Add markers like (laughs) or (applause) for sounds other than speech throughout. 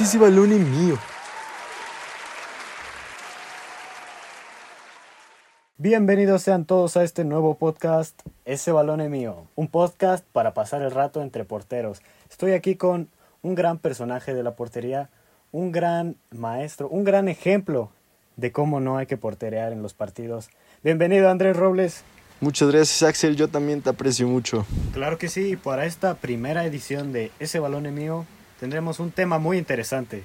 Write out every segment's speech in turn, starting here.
Ese balón es mío. Bienvenidos sean todos a este nuevo podcast, Ese balón es mío, un podcast para pasar el rato entre porteros. Estoy aquí con un gran personaje de la portería, un gran maestro, un gran ejemplo de cómo no hay que porterear en los partidos. Bienvenido Andrés Robles. Muchas gracias Axel, yo también te aprecio mucho. Claro que sí, para esta primera edición de Ese balón es mío tendremos un tema muy interesante,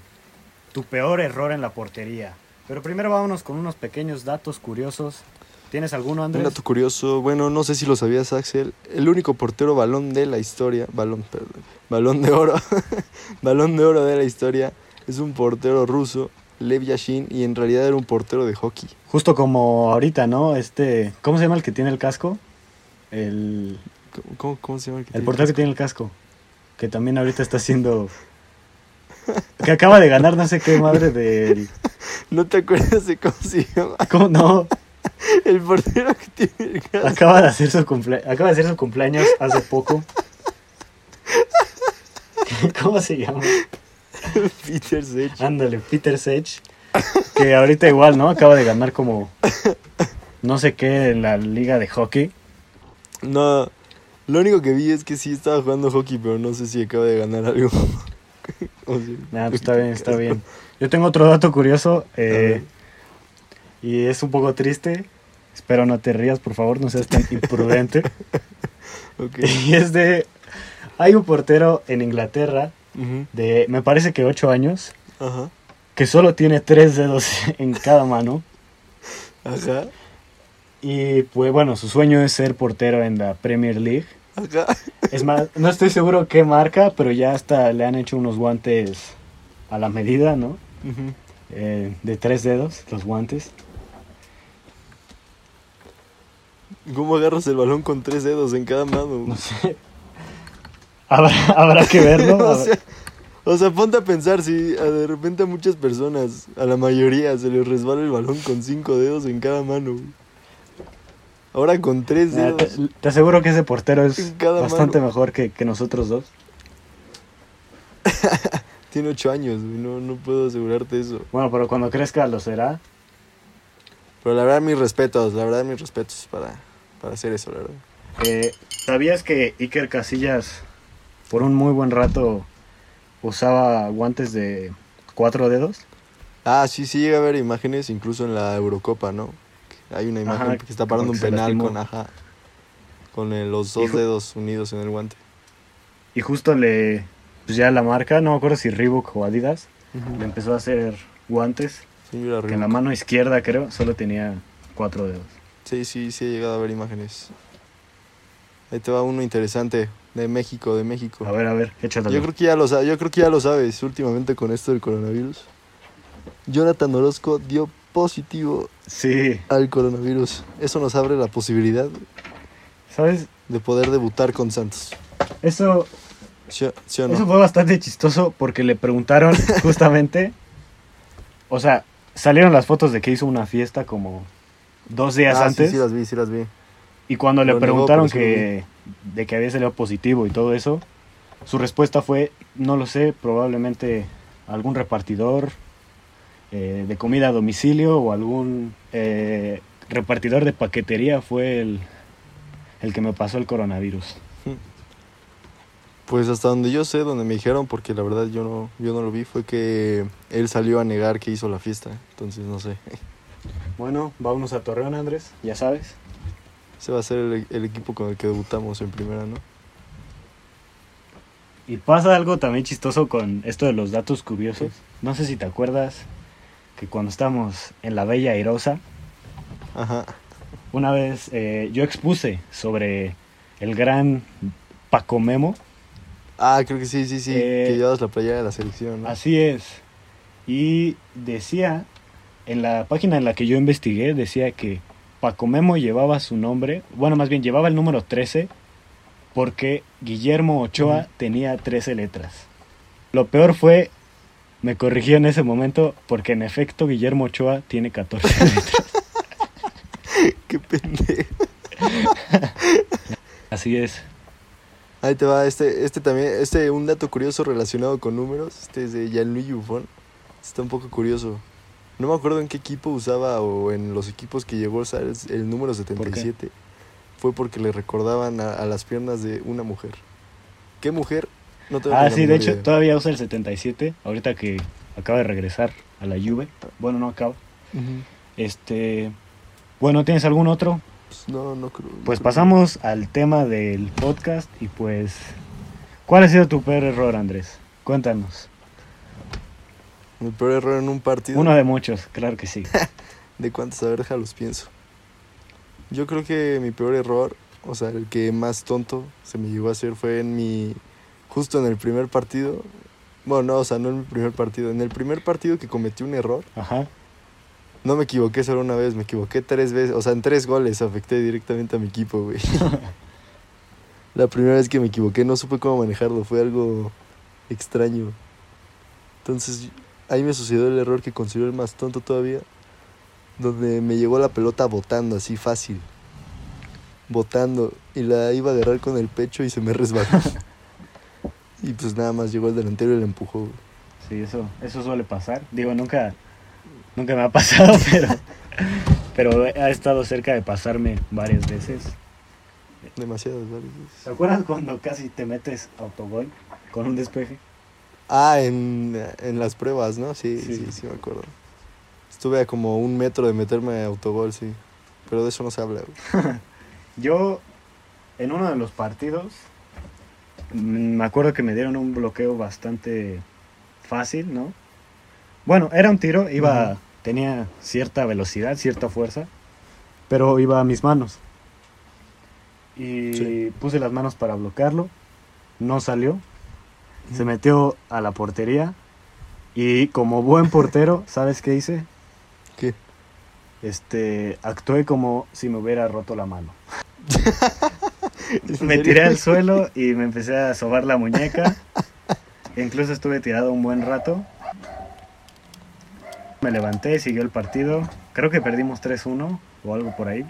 tu peor error en la portería. Pero primero vámonos con unos pequeños datos curiosos ¿Tienes alguno, Andrés? Un dato curioso, bueno, no sé si lo sabías, Axel. El único portero balón de la historia, balón, perdón, balón de oro, (laughs) balón de oro de la historia, es un portero ruso, Lev Yashin, y en realidad era un portero de hockey. Justo como ahorita, ¿no? Este, ¿cómo se llama el que tiene el casco? El... ¿Cómo, cómo se llama el que El portero que tiene el casco, que también ahorita está haciendo... Que acaba de ganar no sé qué madre del... ¿No te acuerdas de cómo se llama? ¿Cómo no? El portero que tiene el Acaba de hacer su acaba de hacer su cumpleaños hace poco. (laughs) ¿Cómo se llama? Peter Sech. Ándale, Peter Sech. Que ahorita igual, ¿no? Acaba de ganar como no sé qué en la liga de hockey. No, lo único que vi es que sí estaba jugando hockey, pero no sé si acaba de ganar algo. (laughs) nah, pues (laughs) está bien, está bien. Yo tengo otro dato curioso. Eh, y es un poco triste. Espero no te rías, por favor, no seas tan (laughs) imprudente. Y es de... Hay un portero en Inglaterra de, me parece que 8 años, que solo tiene tres dedos en cada mano. Ajá. Y pues bueno, su sueño es ser portero en la Premier League. Es más, no estoy seguro qué marca, pero ya hasta le han hecho unos guantes a la medida, ¿no? Eh, de tres dedos, los guantes. ¿Cómo agarras el balón con tres dedos en cada mano? No sé. Habrá, que verlo. (laughs) o, sea, ponte a pensar si de repente a muchas personas, a la mayoría, se les resbala el balón con cinco dedos en cada mano. Ahora con tres dedos. te, aseguro que ese portero es bastante mejor que, nosotros dos. (laughs) Tiene ocho años, no, no puedo asegurarte eso. Bueno, pero cuando crezca lo será. Pero la verdad, mis respetos, la verdad, mis respetos para, para hacer eso, la verdad. Eh, ¿Sabías que Iker Casillas por un muy buen rato usaba guantes de cuatro dedos? Ah, sí, sí llega a ver imágenes, incluso en la Eurocopa, ¿no? Hay una imagen que está parando un penal con, ajá, con los dos dedos unidos en el guante. Y justo le, pues ya la marca, no me acuerdo si Reebok o Adidas, le empezó a hacer guantes. que en la mano izquierda, creo, solo tenía cuatro dedos. Sí, sí, sí he llegado a ver imágenes. Ahí te va uno interesante de México, de México. A ver, a ver, échalo. Yo creo que ya lo yo creo que ya lo sabes últimamente con esto del coronavirus. Jonathan Orozco dio positivo sí. al coronavirus. Eso nos abre la posibilidad ¿Sabes? de poder debutar con Santos. Eso Eso fue bastante chistoso porque le preguntaron (laughs) justamente o sea, salieron las fotos de que hizo una fiesta como dos días ah, antes. Sí, sí las vi, sí las vi. Y cuando le preguntaron que, de que había salido positivo y todo eso, su respuesta fue, no lo sé, probablemente algún repartidor eh, de comida a domicilio o algún eh, repartidor de paquetería fue el, el que me pasó el coronavirus. Pues hasta donde yo sé, donde me dijeron, porque la verdad yo no, yo no lo vi, fue que él salió a negar que hizo la fiesta. Entonces no sé. Bueno, vámonos a Torreón, Andrés, ya sabes. Ese va a ser el, equipo con el que debutamos en primera, ¿no? Y pasa algo también chistoso con esto de los datos curiosos. No sé si te acuerdas que cuando estábamos en la Bella Airosa, Ajá. una vez eh, yo expuse sobre el gran Paco Memo. Ah, creo que sí, sí, sí, que eh, llevas la playa de la selección. Así es. Y decía en la página en la que yo investigué decía que Paco Memo llevaba su nombre, bueno, más bien llevaba el número 13 porque Guillermo Ochoa tenía 13 letras. Lo peor fue, me corrigió en ese momento, porque en efecto Guillermo Ochoa tiene 14 letras. (laughs) Qué pendejo. Así es. Ahí te va, este, este también, este, un dato curioso relacionado con números, este es de Gianluigi Buffon, está un poco curioso. No me acuerdo en qué equipo usaba o en los equipos que llegó a usar el, el número 77. Fue porque le recordaban a, a, las piernas de una mujer. ¿Qué mujer? No tengo ah, sí, de hecho, todavía usa el 77, ahorita que acaba de regresar a la Juve. Bueno, no acaba. Este, bueno, ¿tienes algún otro? Pues no, no creo. pues pasamos al tema del podcast y pues, ¿cuál ha sido tu peor error, Andrés? Cuéntanos. Mi peor error en un partido. Uno de muchos, claro que sí. (laughs) ¿De cuántos? A ver, déjalos pienso. Yo creo que mi peor error, o sea, el que más tonto se me llegó a hacer fue en mi. Justo en el primer partido. Bueno, no, o sea, no en mi primer partido. En el primer partido que cometí un error. Ajá. No me equivoqué solo una vez, me equivoqué tres veces. O sea, en tres goles afecté directamente a mi equipo, güey. (laughs) La primera vez que me equivoqué no supe cómo manejarlo, fue algo extraño. Entonces, ahí me sucedió el error que considero el más tonto todavía, donde me llegó la pelota botando así fácil, botando, y la iba a agarrar con el pecho y se me resbaló. (laughs) y pues nada más llegó el delantero y la empujó. Sí, eso, eso suele pasar. Digo, nunca, nunca me ha (laughs) pasado, pero, pero ha estado cerca de pasarme varias veces. Demasiadas varias veces. ¿Te acuerdas cuando casi te metes autogol con un despeje? Ah, en, las pruebas, ¿no? Sí, sí, sí, me acuerdo. Estuve a como un metro de meterme a autogol, sí. Pero de eso no se habla. (laughs) Yo, en uno de los partidos, me acuerdo que me dieron un bloqueo bastante fácil, ¿no? Bueno, era un tiro, iba, tenía cierta velocidad, cierta fuerza, pero iba a mis manos. Y puse las manos para bloquearlo, no salió, se metió a la portería y como buen portero, (laughs) ¿sabes qué hice? ¿Qué? Este, actué como si me hubiera roto la mano. (laughs) me tiré al suelo y me empecé a sobar la muñeca. incluso estuve tirado un buen rato. Me levanté, siguió el partido. Creo que perdimos 3-1 o algo por ahí.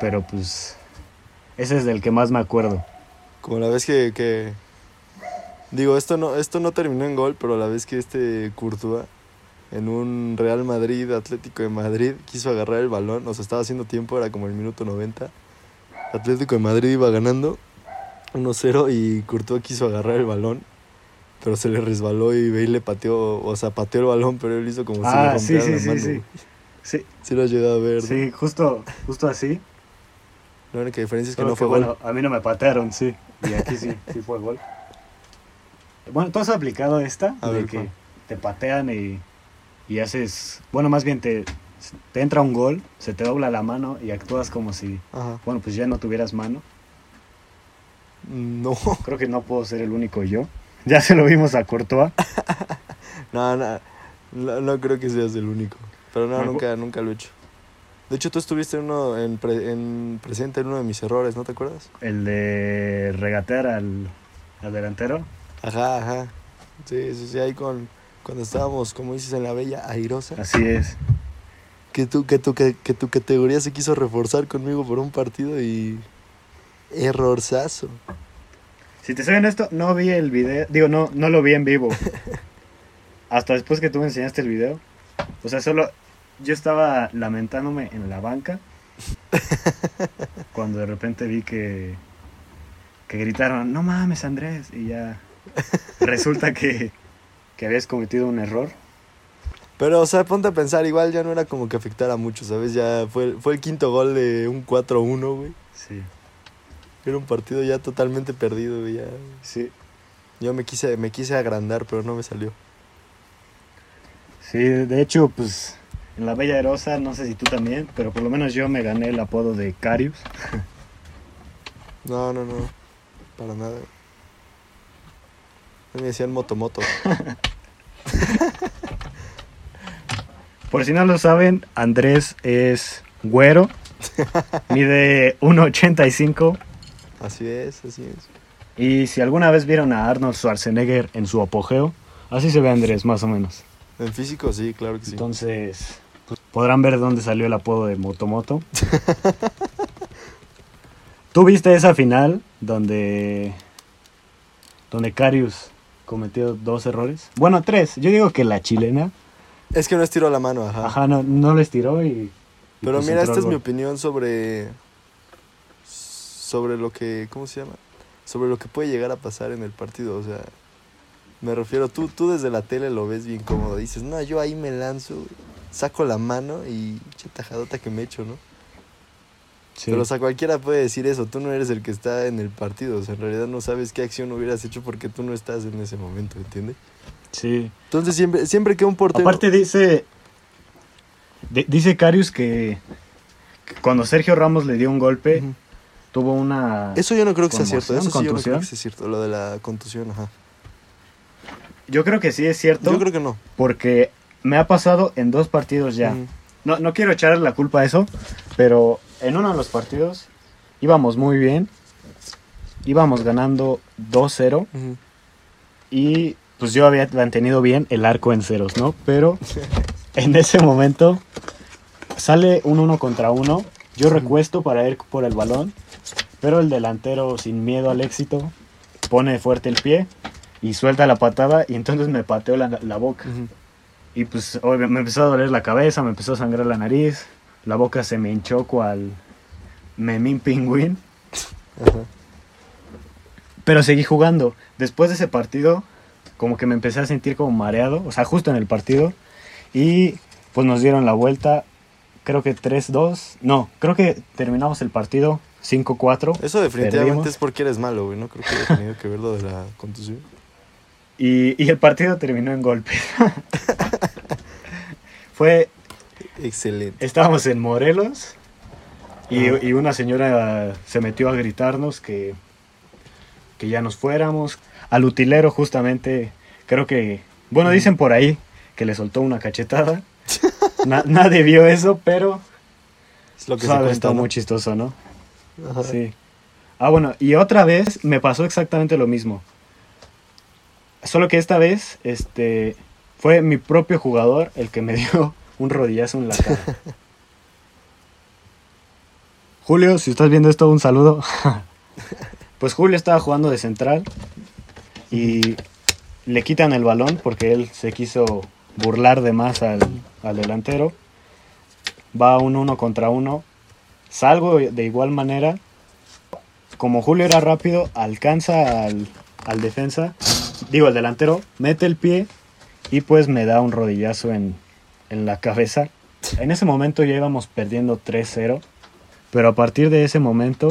Pero pues ese es del que más me acuerdo. Como la vez que, que, Digo, esto no, esto no terminó en gol, pero a la vez que este Courtois en un Real Madrid, Atlético de Madrid, quiso agarrar el balón, o sea, estaba haciendo tiempo, era como el minuto 90. Atlético de Madrid iba ganando 1-0 y Courtois quiso agarrar el balón, pero se le resbaló y Bale le pateó, o sea, pateó el balón, pero él hizo como si le ah, rompiera sí, sí, la mano. Sí, sí, sí. lo has llegado a ver. Sí, justo, justo así. La única diferencia es que no fue bueno, A mí no me patearon, sí. Y aquí sí, sí fue gol. Bueno, ¿tú has aplicado esta? de que te patean y, y, haces. Bueno, más bien te, te entra un gol, se te dobla la mano y actúas como si. Bueno, pues ya no tuvieras mano. No. (laughs) Creo que no puedo ser el único yo. Ya se lo vimos a Courtois. (laughs) no, no, no, creo que seas el único. Pero no, nunca, nunca lo he hecho. De hecho, tú estuviste uno en, en presente en uno de mis errores, ¿no te acuerdas? El de regatear al, al delantero. Ajá, ajá. Sí, sí, sí, ahí con, cuando estábamos, como dices, en la bella airosa. Así es. Que tu, que, tu, que, que tu categoría se quiso reforzar conmigo por un partido y... Errorzazo. Si te soy honesto, no vi el video, digo, no, no lo vi en vivo. (laughs) Hasta después que tú me enseñaste el video. O sea, solo yo estaba lamentándome en la banca (laughs) cuando de repente vi que, que gritaron, no mames Andrés, y ya resulta que, que habías cometido un error. Pero, o sea, ponte a pensar, igual ya no era como que afectara mucho, ¿sabes? Ya fue, fue el quinto gol de un 4-1, güey. Sí. Era un partido ya totalmente perdido, güey. Ya. Sí. Yo me quise, me quise agrandar, pero no me salió. Sí, de hecho, pues en la Bella Erosa, no sé si tú también, pero por lo menos yo me gané el apodo de Carius. (laughs) no, no, no. Para nada. Me decían motomoto. (laughs) Por si no lo saben, Andrés es güero. (laughs) Mide 1.85. Así es, así es. Y si alguna vez vieron a Arnold Schwarzenegger en su apogeo, así se ve Andrés, más o menos. En físico, sí, claro que sí. Entonces, podrán ver dónde salió el apodo de Motomoto. (laughs) ¿Tú viste esa final donde donde Carius cometió dos errores. Bueno, tres. Yo digo que la chilena. Es que no estiró la mano, ajá. Ajá, no, no les tiró y. Pero pues mira, esta es mi opinión sobre. Sobre lo que. ¿Cómo se llama? Sobre lo que puede llegar a pasar en el partido. O sea, me refiero, tú, tú desde la tele lo ves bien cómodo. Dices, no, yo ahí me lanzo, saco la mano y. Che tajadota que me echo, ¿no? Sí. Pero, o sea, cualquiera puede decir eso. Tú no eres el que está en el partido. O sea, en realidad no sabes qué acción hubieras hecho porque tú no estás en ese momento, ¿entiendes? Sí. Entonces, siempre, siempre que un portero. Aparte dice. di- dice Carius que, que cuando Sergio Ramos le dio un golpe, tuvo una. Eso yo no creo que sea cierto. Eso sí yo no creo que sea cierto. Lo de la contusión, ajá. Yo creo que sí es cierto. Yo creo que no. Porque me ha pasado en dos partidos ya. No, no quiero echarle la culpa a eso, pero en uno de los partidos íbamos muy bien. Íbamos ganando 2-0 Ujú. y pues yo había mantenido bien el arco en ceros, ¿no? Pero en ese momento sale un uno contra uno. Yo recuesto para ir por el balón, pero el delantero sin miedo al éxito pone fuerte el pie y suelta la patada y entonces me pateó la, la boca. Y pues me empezó a doler la cabeza, me empezó a sangrar la nariz, la boca se me hinchó cual memín pingüín. Pero seguí jugando. Después de ese partido, como que me empecé a sentir como mareado, o sea, justo en el partido. Y pues nos dieron la vuelta, creo que 3-2. No, creo que terminamos el partido 5-4. Eso definitivamente Perdimos. es porque eres malo, güey. No creo que haya tenido que ver lo de la contusión. Y, y el partido terminó en golpe. (laughs) Fue Excelente. Estábamos en Morelos y, y una señora se metió a gritarnos que, que ya nos fuéramos. Al utilero justamente, creo que, bueno, dicen por ahí que le soltó una cachetada. (laughs) Na- nadie vio eso, pero Es lo que sabe, se está cuenta, ¿no? muy chistoso, ¿no? Ajá. Sí. Ah, bueno, y otra vez me pasó exactamente lo mismo. Solo que esta vez, este, fue mi propio jugador el que me (laughs) dio un rodillazo en la cara. (laughs) Julio, si estás viendo esto, un saludo. pues Julio estaba jugando de central y le quitan el balón porque él se quiso burlar de más al, al delantero. Va un uno contra uno. Salgo de igual manera. Como Julio era rápido, alcanza al, al defensa, digo al delantero, mete el pie y pues me da un rodillazo en, en la cabeza. En ese momento ya íbamos perdiendo 3-0, pero a partir de ese momento,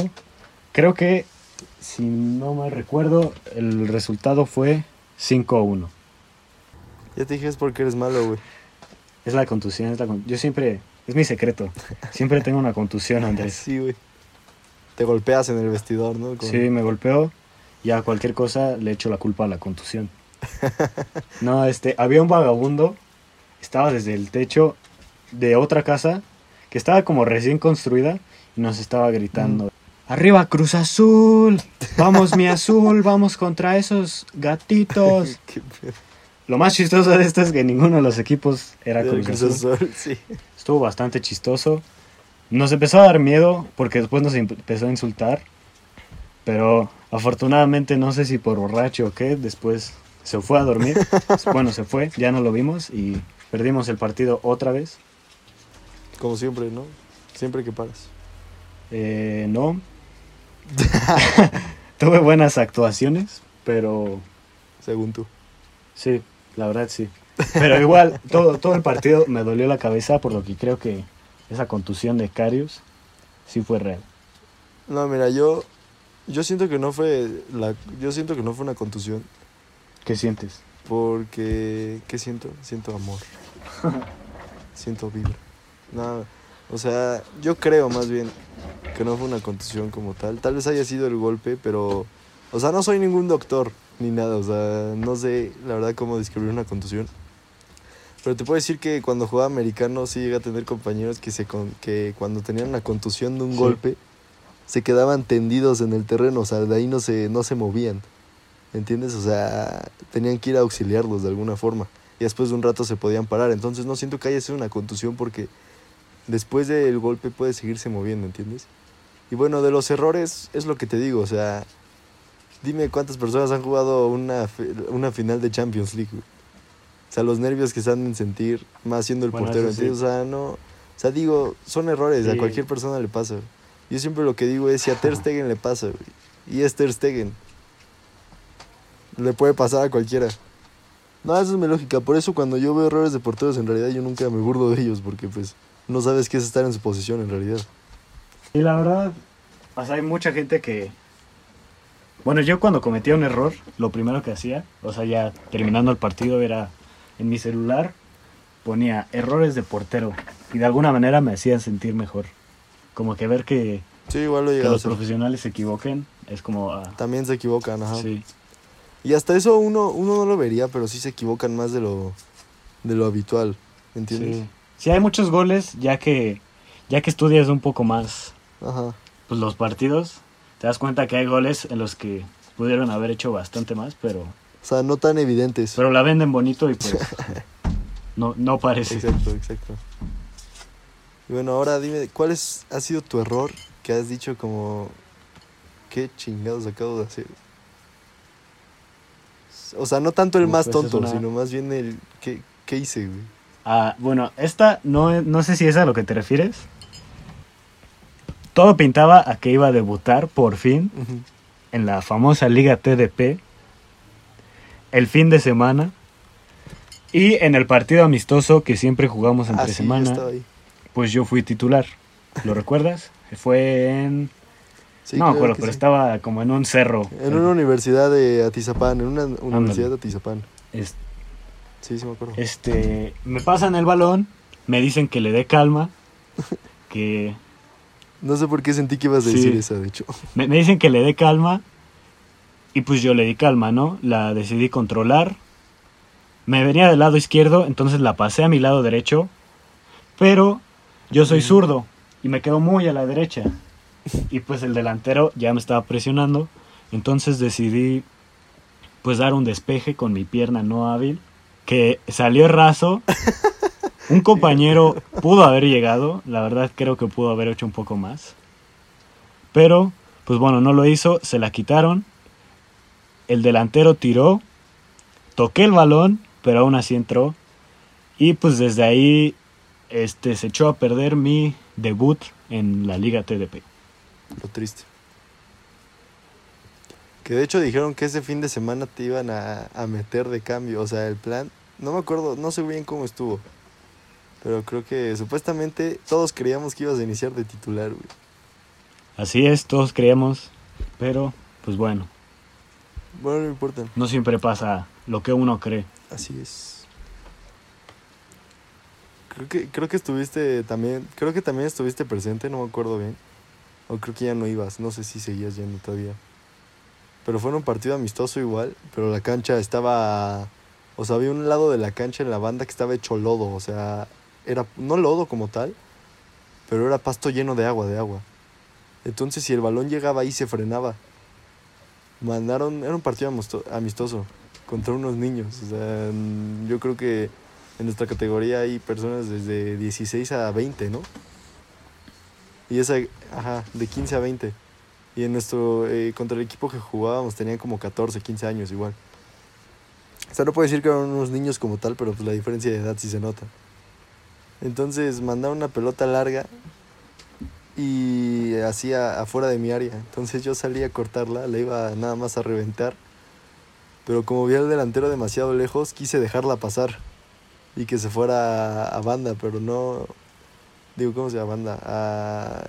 creo que, si no mal recuerdo, el resultado fue 5-1. Ya te dije es porque eres malo, güey. Es la contusión, es la con- yo siempre, es mi secreto, siempre tengo una contusión, Andrés. (laughs) Sí, güey. Te golpeas en el vestidor, ¿no? Con- Sí, me golpeó y a cualquier cosa le echo la culpa a la contusión. (laughs) No, este, había un vagabundo, estaba desde el techo de otra casa que estaba como recién construida y nos estaba gritando. Arriba Cruz Azul, vamos mi azul, vamos contra esos gatitos. (laughs) Lo más chistoso de esto es que ninguno de los equipos era Cruz Cruz Azul. Azul, sí. Estuvo bastante chistoso. Nos empezó a dar miedo porque después nos em- empezó a insultar. Pero afortunadamente no sé si por borracho o qué, después se fue a dormir. (laughs) bueno, se fue, ya no lo vimos y perdimos el partido otra vez. Como siempre, ¿no? Siempre que paras. Eh, no. (laughs) Tuve buenas actuaciones, pero Según tú. sí, la verdad sí. Pero igual, todo, todo el partido me dolió la cabeza por lo que creo que esa contusión de Carius sí fue real. No, mira, yo. Yo siento que no fue. La, yo siento que no fue una contusión. ¿Qué sientes? Porque. ¿Qué siento? Siento amor. (laughs) siento vibra. No, o sea, yo creo más bien que no fue una contusión como tal. Tal vez haya sido el golpe, pero. O sea, no soy ningún doctor ni nada. O sea, no sé la verdad cómo describir una contusión. Pero te puedo decir que cuando jugaba americano sí llegué a tener compañeros que, se con- que cuando tenían una contusión de un Sí. golpe se quedaban tendidos en el terreno, o sea, de ahí no se, no se movían. ¿Entiendes? O sea, tenían que ir a auxiliarlos de alguna forma. Y después de un rato se podían parar. Entonces no siento que haya sido una contusión porque después del golpe puede seguirse moviendo, ¿entiendes? Y bueno, de los errores es lo que te digo, o sea, Dime cuántas personas han jugado una, una final de Champions League, güey. O sea, los nervios que se han de sentir, más siendo el Bueno, portero. sí. O sea, no. O sea, digo, son errores, a cualquier persona le pasa. güey. Yo siempre lo que digo es: si a Ter Stegen le pasa, güey, y es Ter Stegen, le puede pasar a cualquiera. No, esa es mi lógica. Por eso, cuando yo veo errores de porteros, en realidad yo nunca me burlo de ellos, porque pues no sabes qué es estar en su posición en realidad. Y la verdad, o sea, hay mucha gente que... Bueno, yo cuando cometía un error, lo primero que hacía, o sea, ya terminando el partido, era en mi celular, ponía errores de portero. Y de alguna manera me hacían sentir mejor. Como que ver que, Sí, igual lo que los profesionales se equivoquen, es como... ah, También se equivocan, ajá. sí. Y hasta eso uno, uno no lo vería, pero sí se equivocan más de lo, de lo habitual, ¿entiendes? Sí. Sí, hay muchos goles, ya que, ya que estudias un poco más Ajá. pues, los partidos, te das cuenta que hay goles en los que pudieron haber hecho bastante más, pero, O sea, no tan evidentes. pero la venden bonito y pues (laughs) no, no parece. Exacto, exacto. Y bueno, ahora dime, ¿cuál es, ha sido tu error que has dicho como, qué chingados acabo de hacer? O sea, no tanto el más tonto, una- sino más bien el, ¿qué, qué hice, güey? Ah, bueno, esta no, no sé si es a lo que te refieres. Todo pintaba a que iba a debutar por fin en la famosa Liga TDP el fin de semana y en el partido amistoso que siempre jugamos entre Ah, sí, yo semana, pues yo fui titular. ¿Lo (laughs) recuerdas? Fue en... Sí, no me acuerdo, pero sí. estaba como en un cerro. En una universidad de Atizapán, en una universidad de Atizapán. Es- Sí, sí me acuerdo. Este, me pasan el balón, me dicen que le dé calma, (laughs) que No sé por qué sentí que ibas a Sí. decir esa, de hecho. (laughs) me, me dicen que le dé calma y pues yo le di calma, ¿no? La decidí controlar. Me venía del lado izquierdo, entonces la pasé a mi lado derecho, pero yo soy Ujú. zurdo y me quedo muy a la derecha. Y pues el delantero ya me estaba presionando, entonces decidí pues dar un despeje con mi pierna no hábil, que salió raso. (laughs) Un compañero pudo haber llegado, la verdad creo que pudo haber hecho un poco más. Pero, pues bueno, no lo hizo, se la quitaron. El delantero tiró, toqué el balón, pero aún así entró. Y pues desde ahí este, se echó a perder mi debut en la Liga TDP. Lo triste. Que de hecho dijeron que ese fin de semana te iban a, a meter de cambio. O sea, el plan. No me acuerdo, no sé bien cómo estuvo. Pero creo que supuestamente todos creíamos que ibas a iniciar de titular, güey. Así es, todos creíamos, pero pues bueno, Bueno, no importa. no siempre pasa lo que uno cree. Así es. Creo que, creo que estuviste también. Creo que también estuviste presente, no me acuerdo bien. O creo que ya no ibas, no sé si seguías yendo todavía. Pero fue en un partido amistoso igual, pero la cancha estaba. O sea, había un lado de la cancha en la banda que estaba hecho lodo, o sea, era no lodo como tal, pero era pasto lleno de agua, de agua. Entonces, si el balón llegaba ahí, se frenaba. Mandaron, era un partido amistoso contra unos niños. O sea, yo creo que en nuestra categoría hay personas desde 16 a 20, ¿no? Y esa, ajá, de 15 a 20. Y en nuestro, eh, contra el equipo que jugábamos tenían como 14, 15 años igual. O sea, no puedo decir que eran unos niños como tal, pero pues la diferencia de edad sí se nota. Entonces mandaron una pelota larga y hacía afuera de mi área. Entonces yo salí a cortarla, la iba nada más a reventar. Pero como vi al delantero demasiado lejos, quise dejarla pasar y que se fuera a, banda, pero no. Digo, ¿cómo se llama banda? A.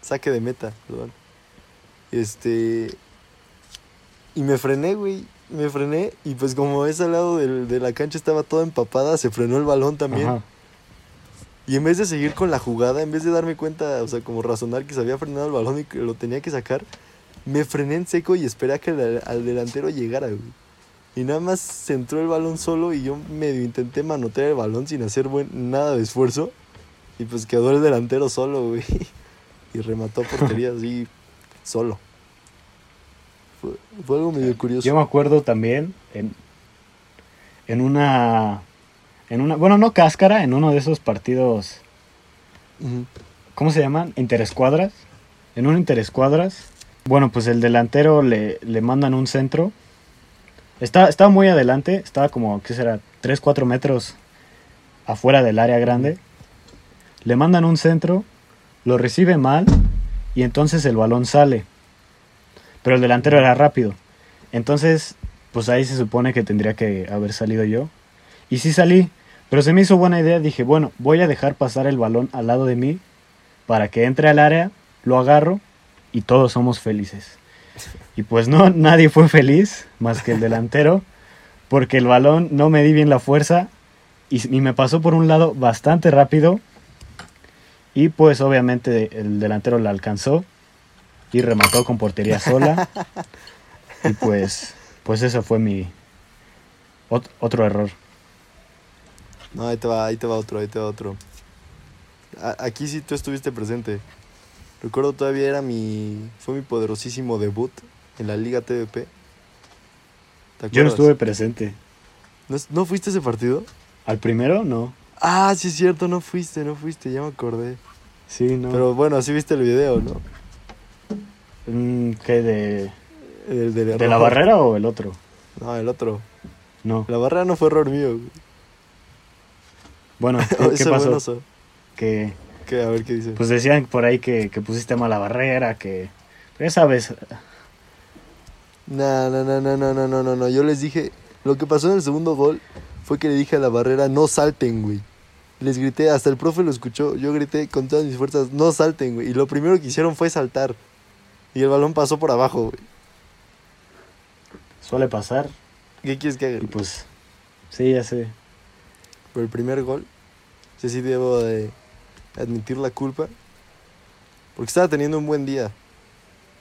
Saque de meta. Este. Y me frené, güey. Me frené y pues como ese lado del- de la cancha estaba toda empapada, se frenó el balón también. Ajá. Y en vez de seguir con la jugada, en vez de darme cuenta, o sea, como razonar que se había frenado el balón y que lo tenía que sacar, me frené en seco y esperé a que el- al delantero llegara, güey. Y nada más se entró el balón solo y yo medio intenté manotear el balón sin hacer buen, nada de esfuerzo. Y pues quedó el delantero solo, güey. (laughs) Y remató portería así, (laughs) solo. Fue, fue algo medio curioso. Yo me acuerdo también en, en una en una bueno no cáscara en uno de esos partidos. ¿cómo se llaman? interescuadras en un interescuadras Bueno, pues el delantero le, le mandan un centro. Está, estaba muy adelante, estaba como, ¿qué será? 3, 4 metros afuera del área grande. Le mandan un centro, lo recibe mal y entonces el balón sale. Pero el delantero era rápido. Entonces, pues ahí se supone que tendría que haber salido yo. Y sí salí, pero se me hizo buena idea. Dije, bueno, voy a dejar pasar el balón al lado de mí para que entre al área, lo agarro y todos somos felices. Y pues no, (laughs) nadie fue feliz más que el delantero, porque el balón no me di bien la fuerza y, me pasó por un lado bastante rápido. Y pues obviamente el delantero la alcanzó y remató con portería sola. (laughs) Y pues, pues eso fue mi ot- otro error. No, ahí te va, ahí te va otro, ahí te va otro. A- aquí sí tú estuviste presente. Recuerdo todavía era mi. Fue mi poderosísimo debut en la Liga TVP. ¿Te Yo no estuve presente. ¿No, ¿No fuiste a ese partido? Al primero, no. Ah, sí es cierto, no fuiste, no fuiste, ya me acordé. Sí, no. Pero bueno, sí viste el video, ¿no? ¿Qué? ¿De, de, de, la barrera o el otro? No, el otro. No. La barrera no fue error mío. Bueno, (laughs) ¿qué, pasó? Bueno, que, que, a ver qué dice. Pues decían por ahí que, que pusiste mala barrera, que. Pero ya sabes. No, no, no, no, no, no, no, no. Yo les dije. Lo que pasó en el segundo gol fue que le dije a la barrera, no salten, güey. Les grité, hasta el profe lo escuchó. Yo grité con todas mis fuerzas, no salten, güey. Y lo primero que hicieron fue saltar. Y el balón pasó por abajo, güey. suele pasar. ¿Qué quieres que haga? Y pues, sí, ya sé. Pero el primer gol, sí, sí debo de admitir la culpa. Porque estaba teniendo un buen día.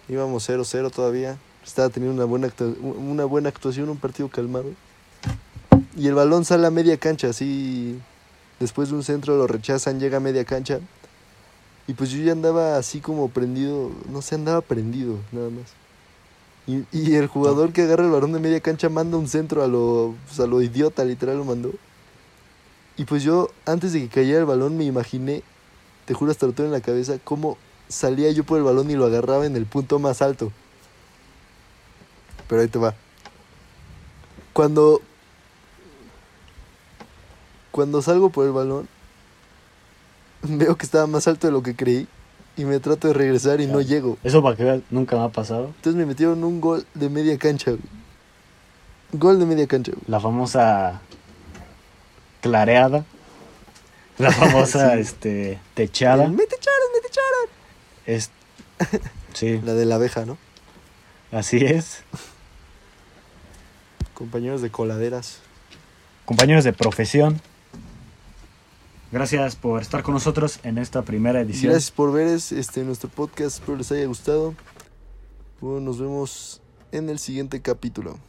Íbamos 0-0 todavía. Estaba teniendo una buena, una buena actuación, un partido calmado. Y el balón sale a media cancha, así. Después de un centro lo rechazan, llega a media cancha. Y pues yo ya andaba así como prendido, no sé, andaba prendido, nada más. Y, y el jugador que agarra el balón de media cancha manda un centro a lo, pues, a lo idiota, literal lo mandó. Y pues yo, antes de que cayera el balón, me imaginé, te juro hasta lo tengo en la cabeza, cómo salía yo por el balón y lo agarraba en el punto más alto. Pero ahí te va. Cuando. Cuando salgo por el balón, (laughs) veo que estaba más alto de lo que creí. Y me trato de regresar y no llego. Eso para que veas, nunca me ha pasado. Entonces me metieron un gol de media cancha. güey. Gol de media cancha. güey. La famosa clareada. La famosa, (laughs) Sí. este, techada. El, Me te echaron, me te echaron. Es, (laughs) sí, La de la abeja, ¿no? así es. Compañeros de coladeras. Compañeros de profesión. Gracias por estar con nosotros en esta primera edición. Gracias por ver es- este, nuestro podcast. Espero les haya gustado. Bueno, nos vemos en el siguiente capítulo.